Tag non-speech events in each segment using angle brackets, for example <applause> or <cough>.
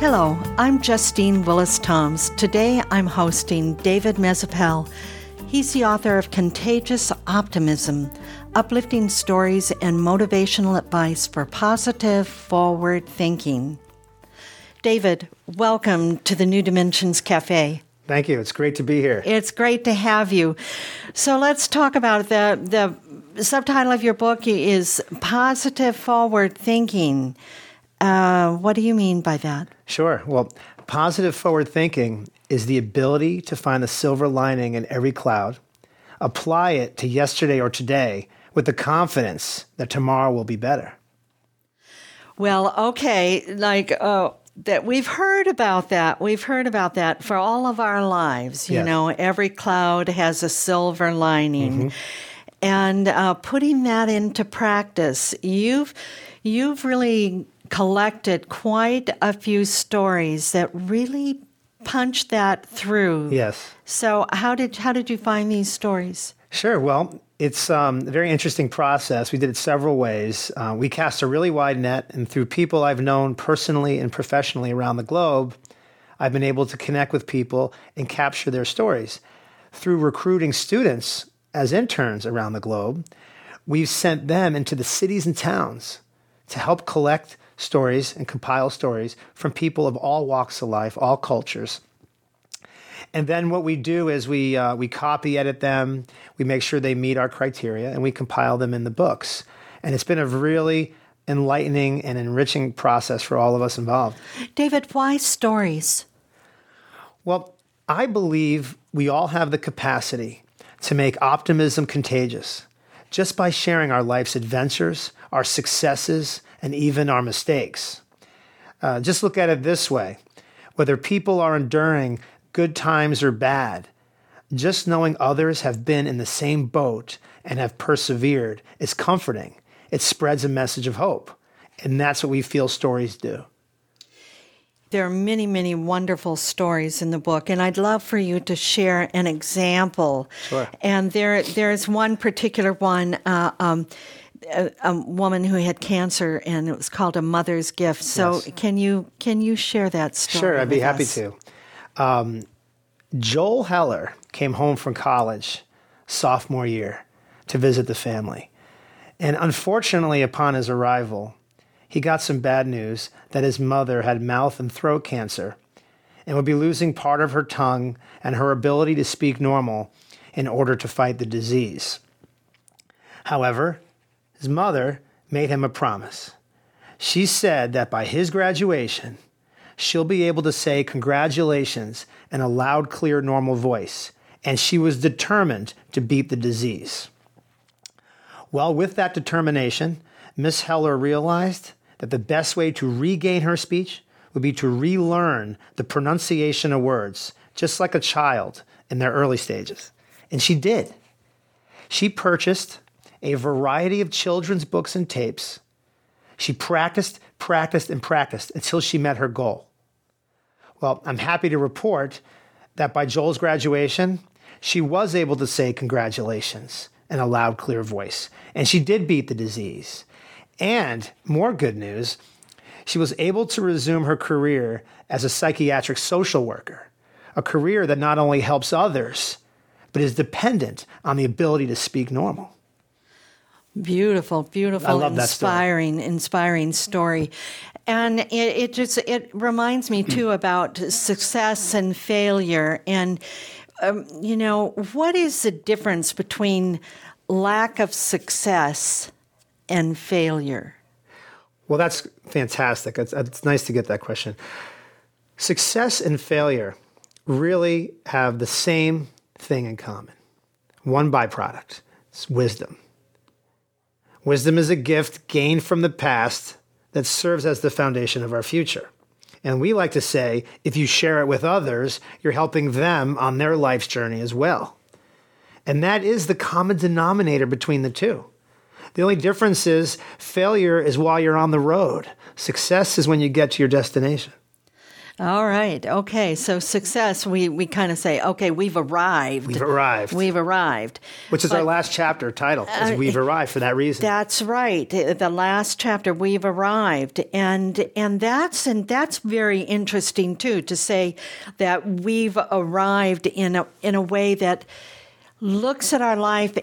Hello, I'm Justine Willis Toms. Today I'm hosting David Mezzapelle. He's the author of Contagious Optimism Uplifting Stories and Motivational Advice for Positive Forward Thinking. David, welcome to the New Dimensions Cafe. Thank you. It's great to be here. It's great to have you. So let's talk about the the subtitle of your book is Positive Forward Thinking. Uh, what do you mean by that? Sure. Well, positive forward thinking is the ability to find the silver lining in every cloud, apply it to yesterday or today with the confidence that tomorrow will be better. Well, okay, like uh, that we've heard about that. We've heard about that for all of our lives. You Yes. know, every cloud has a silver lining. Mm-hmm. And uh, putting that into practice, you've you've really collected quite a few stories that really punch that through. Yes. So how did how did you find these stories? Sure. Well, it's um, a very interesting process. We did it several ways. Uh, we cast a really wide net, and through people I've known personally and professionally around the globe, I've been able to connect with people and capture their stories. Through recruiting students as interns around the globe, we've sent them into the cities and towns to help collect stories and compile stories from people of all walks of life, all cultures. And then what we do is we uh, we copy edit them, we make sure they meet our criteria, and we compile them in the books. And it's been a really enlightening and enriching process for all of us involved. David, why stories? Well, I believe we all have the capacity to make optimism contagious just by sharing our life's adventures, our successes, and even our mistakes. Uh, just look at it this way whether people are enduring good times or bad, just knowing others have been in the same boat and have persevered is comforting. It spreads a message of hope. And that's what we feel stories do. There are many, many wonderful stories in the book, and I'd love for you to share an example. Sure. And there, there's one particular one, uh, um, a, a woman who had cancer, and it was called a mother's gift. So, Yes. can you can you share that story? Sure, I'd be happy us? to. Um, Joel Heller came home from college sophomore year to visit the family. And unfortunately, upon his arrival, he got some bad news that his mother had mouth and throat cancer and would be losing part of her tongue and her ability to speak normal in order to fight the disease. However, his mother made him a promise. She said that by his graduation, she'll be able to say congratulations in a loud, clear, normal voice, and she was determined to beat the disease. Well, with that determination, Miss Heller realized that the best way to regain her speech would be to relearn the pronunciation of words, just like a child in their early stages. And she did. She purchased a variety of children's books and tapes. She practiced, practiced, and practiced until she met her goal. Well, I'm happy to report that by Joel's graduation, she was able to say congratulations in a loud, clear voice. And she did beat the disease. And more good news, she was able to resume her career as a psychiatric social worker, a career that not only helps others, but is dependent on the ability to speak normal. Beautiful, beautiful, I love that story. inspiring, inspiring story. And it, it just it reminds me too about success and failure. And um, you know, what is the difference between lack of success and failure? Well, that's fantastic. It's, it's nice to get that question. Success and failure really have the same thing in common one byproduct it's wisdom. Wisdom is a gift gained from the past that serves as the foundation of our future. And we like to say if you share it with others, you're helping them on their life's journey as well. And that is the common denominator between the two. The only difference is failure is while you're on the road, success is when you get to your destination. All right. Okay. So success, we, we kind of say, okay, we've arrived. We've arrived. We've arrived. Which is But- our last chapter title, is Uh, We've Arrived for that reason. That's right. The last chapter, we've arrived, and and that's and that's very interesting too to say that we've arrived in a in a way that looks at our life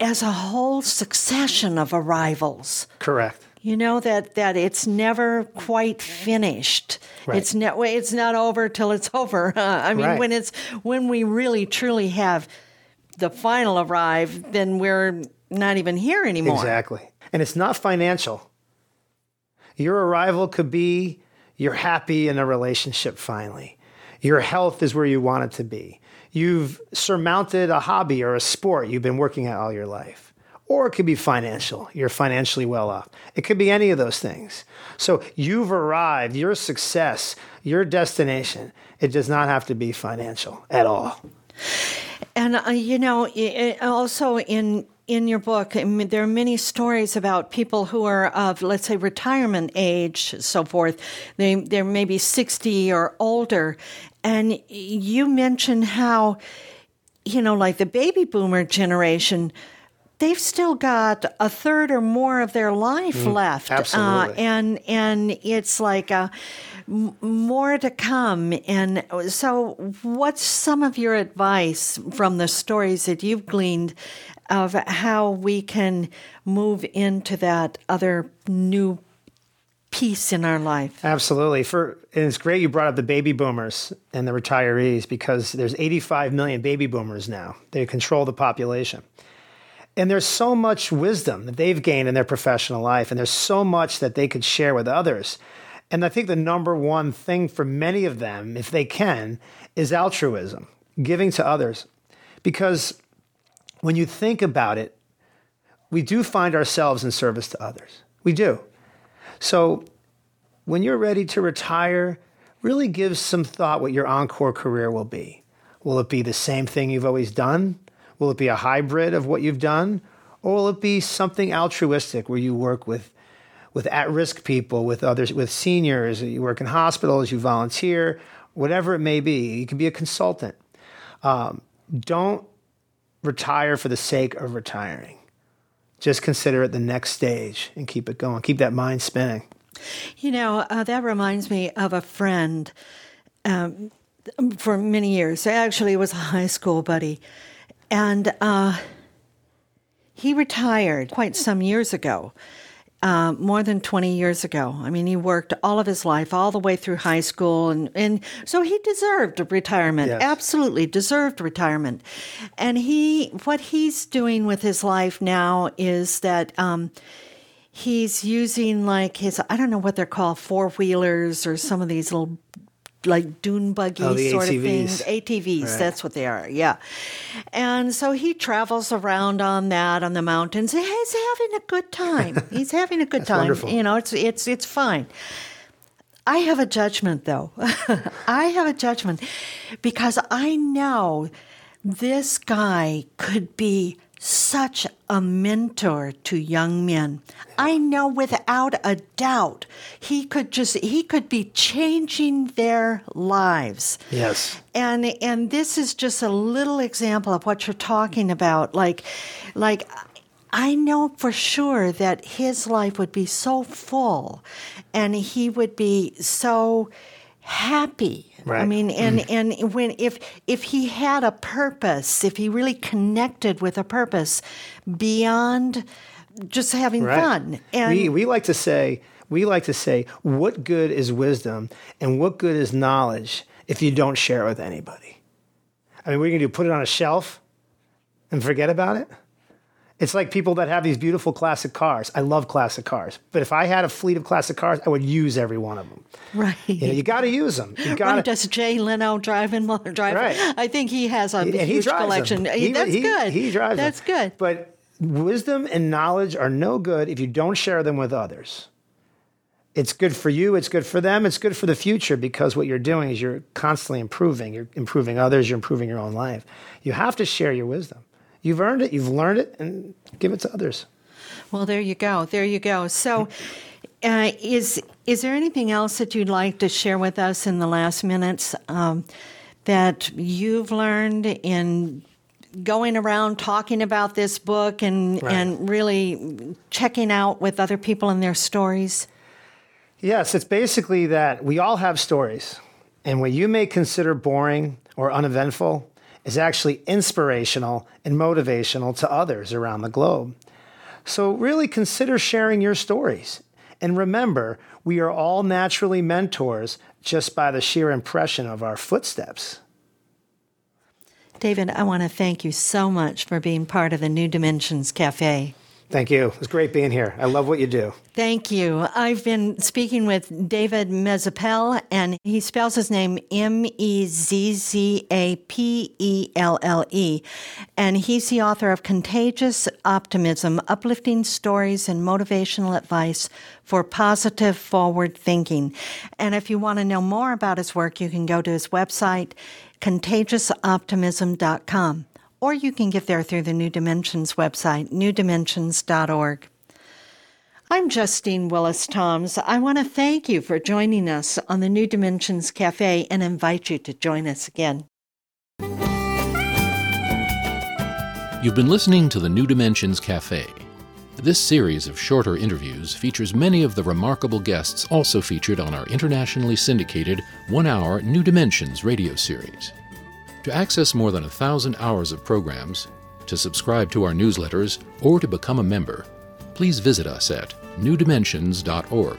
as a whole succession of arrivals. Correct. You know that that it's never quite finished. Right. It's not it's not over till it's <laughs> over. <laughs> I mean, Right. when it's when we really truly have the final arrive, then we're not even here anymore. Exactly. And it's not financial. Your arrival could be you're happy in a relationship finally. Your health is where you want it to be. You've surmounted a hobby or a sport you've been working at all your life. Or it could be financial. You're financially well off. It could be any of those things. So you've arrived, your success, your destination. It does not have to be financial at all. And uh, you know, also in in your book, I mean, there are many stories about people who are of, let's say, retirement age, so forth. They they're maybe sixty or older, and you mention how, you know, like the baby boomer generation. They've still got a third or more of their life left, absolutely. Uh, and and it's like uh, m- more to come. And so, what's some of your advice from the stories that you've gleaned of how we can move into that other new piece in our life? Absolutely. For and it's great you brought up the baby boomers and the retirees because there's 85 million baby boomers now. They control the population. And there's so much wisdom that they've gained in their professional life and there's so much that they could share with others. And I think the number one thing for many of them if they can is altruism, giving to others. Because when you think about it, we do find ourselves in service to others. We do. So when you're ready to retire, really give some thought what your encore career will be. Will it be the same thing you've always done? Will it be a hybrid of what you've done? Or will it be something altruistic where you work with with at-risk people, with others, with seniors, you work in hospitals, you volunteer, whatever it may be. You can be a consultant. Um, don't retire for the sake of retiring. Just consider it the next stage and keep it going. Keep that mind spinning. You know, uh, that reminds me of a friend um, for many years. I actually, was a high school buddy. And uh, he retired quite some years ago, uh, more than 20 years ago. I mean, he worked all of his life, all the way through high school. And, and so he deserved retirement, Yes. absolutely deserved retirement. And he, what he's doing with his life now is that. Um, he's using like his I don't know what they're called four wheelers or some of these little like dune buggy Oh, sort of ATVs. things. ATVs, that's what they are. Yeah. And so he travels around on that on the mountains. He's having a good time. <laughs> He's having a good time. wonderful. You know, it's it's it's fine. I have a judgment though. <laughs> I have a judgment because I know this guy could be such a mentor to young men. I know without a doubt he could just he could be changing their lives. Yes. And and this is just a little example of what you're talking about. Like like I know for sure that his life would be so full and he would be so happy. I mean and mm. and when if if he had a purpose, if he really connected with a purpose beyond just having Right. fun. And we, we like to say we like to say what good is wisdom and what good is knowledge if you don't share it with anybody. I mean, what are you gonna do? Put it on a shelf and forget about it? It's like people that have these beautiful classic cars. I love classic cars, but if I had a fleet of classic cars, I would use every one of them. right. You know, you got to use them. You Right, got to. does Jay Leno drive in driving? Right. I think he has a he huge collection. them. He- That's he- good. He drives them. That's good. But wisdom and knowledge are no good if you don't share them with others. it's good for you, it's good for them, it's good for the future because what you're doing is you're constantly improving. You're improving others, you're improving your own life. You have to share your wisdom. You've earned it, you've learned it, and give it to others. Well, there you go. There you go. So, uh, is is there anything else that you'd like to share with us in the last minutes um, that you've learned in going around talking about this book and Right. and really checking out with other people and their stories? Yes, it's basically that we all have stories, and what you may consider boring or uneventful is actually inspirational and motivational to others around the globe. So, really consider sharing your stories. And remember, we are all naturally mentors just by the sheer impression of our footsteps. David, I want to thank you so much for being part of the New Dimensions Cafe. Thank you. It's great being here. I love what you do. Thank you. I've been speaking with David Mezzapelle, and he spells his name M E Z Z A P E L L E. And he's the author of Contagious Optimism Uplifting Stories and Motivational Advice for Positive Forward Thinking. And if you want to know more about his work, you can go to his website, contagiousoptimism.com. Or you can get there through the New Dimensions website, newdimensions.org. I'm Justine Willis Toms. I want to thank you for joining us on the New Dimensions Cafe and invite you to join us again. You've been listening to the New Dimensions Cafe. This series of shorter interviews features many of the remarkable guests also featured on our internationally syndicated one hour New Dimensions radio series. To access more than a thousand hours of programs, to subscribe to our newsletters, or to become a member, please visit us at newdimensions.org.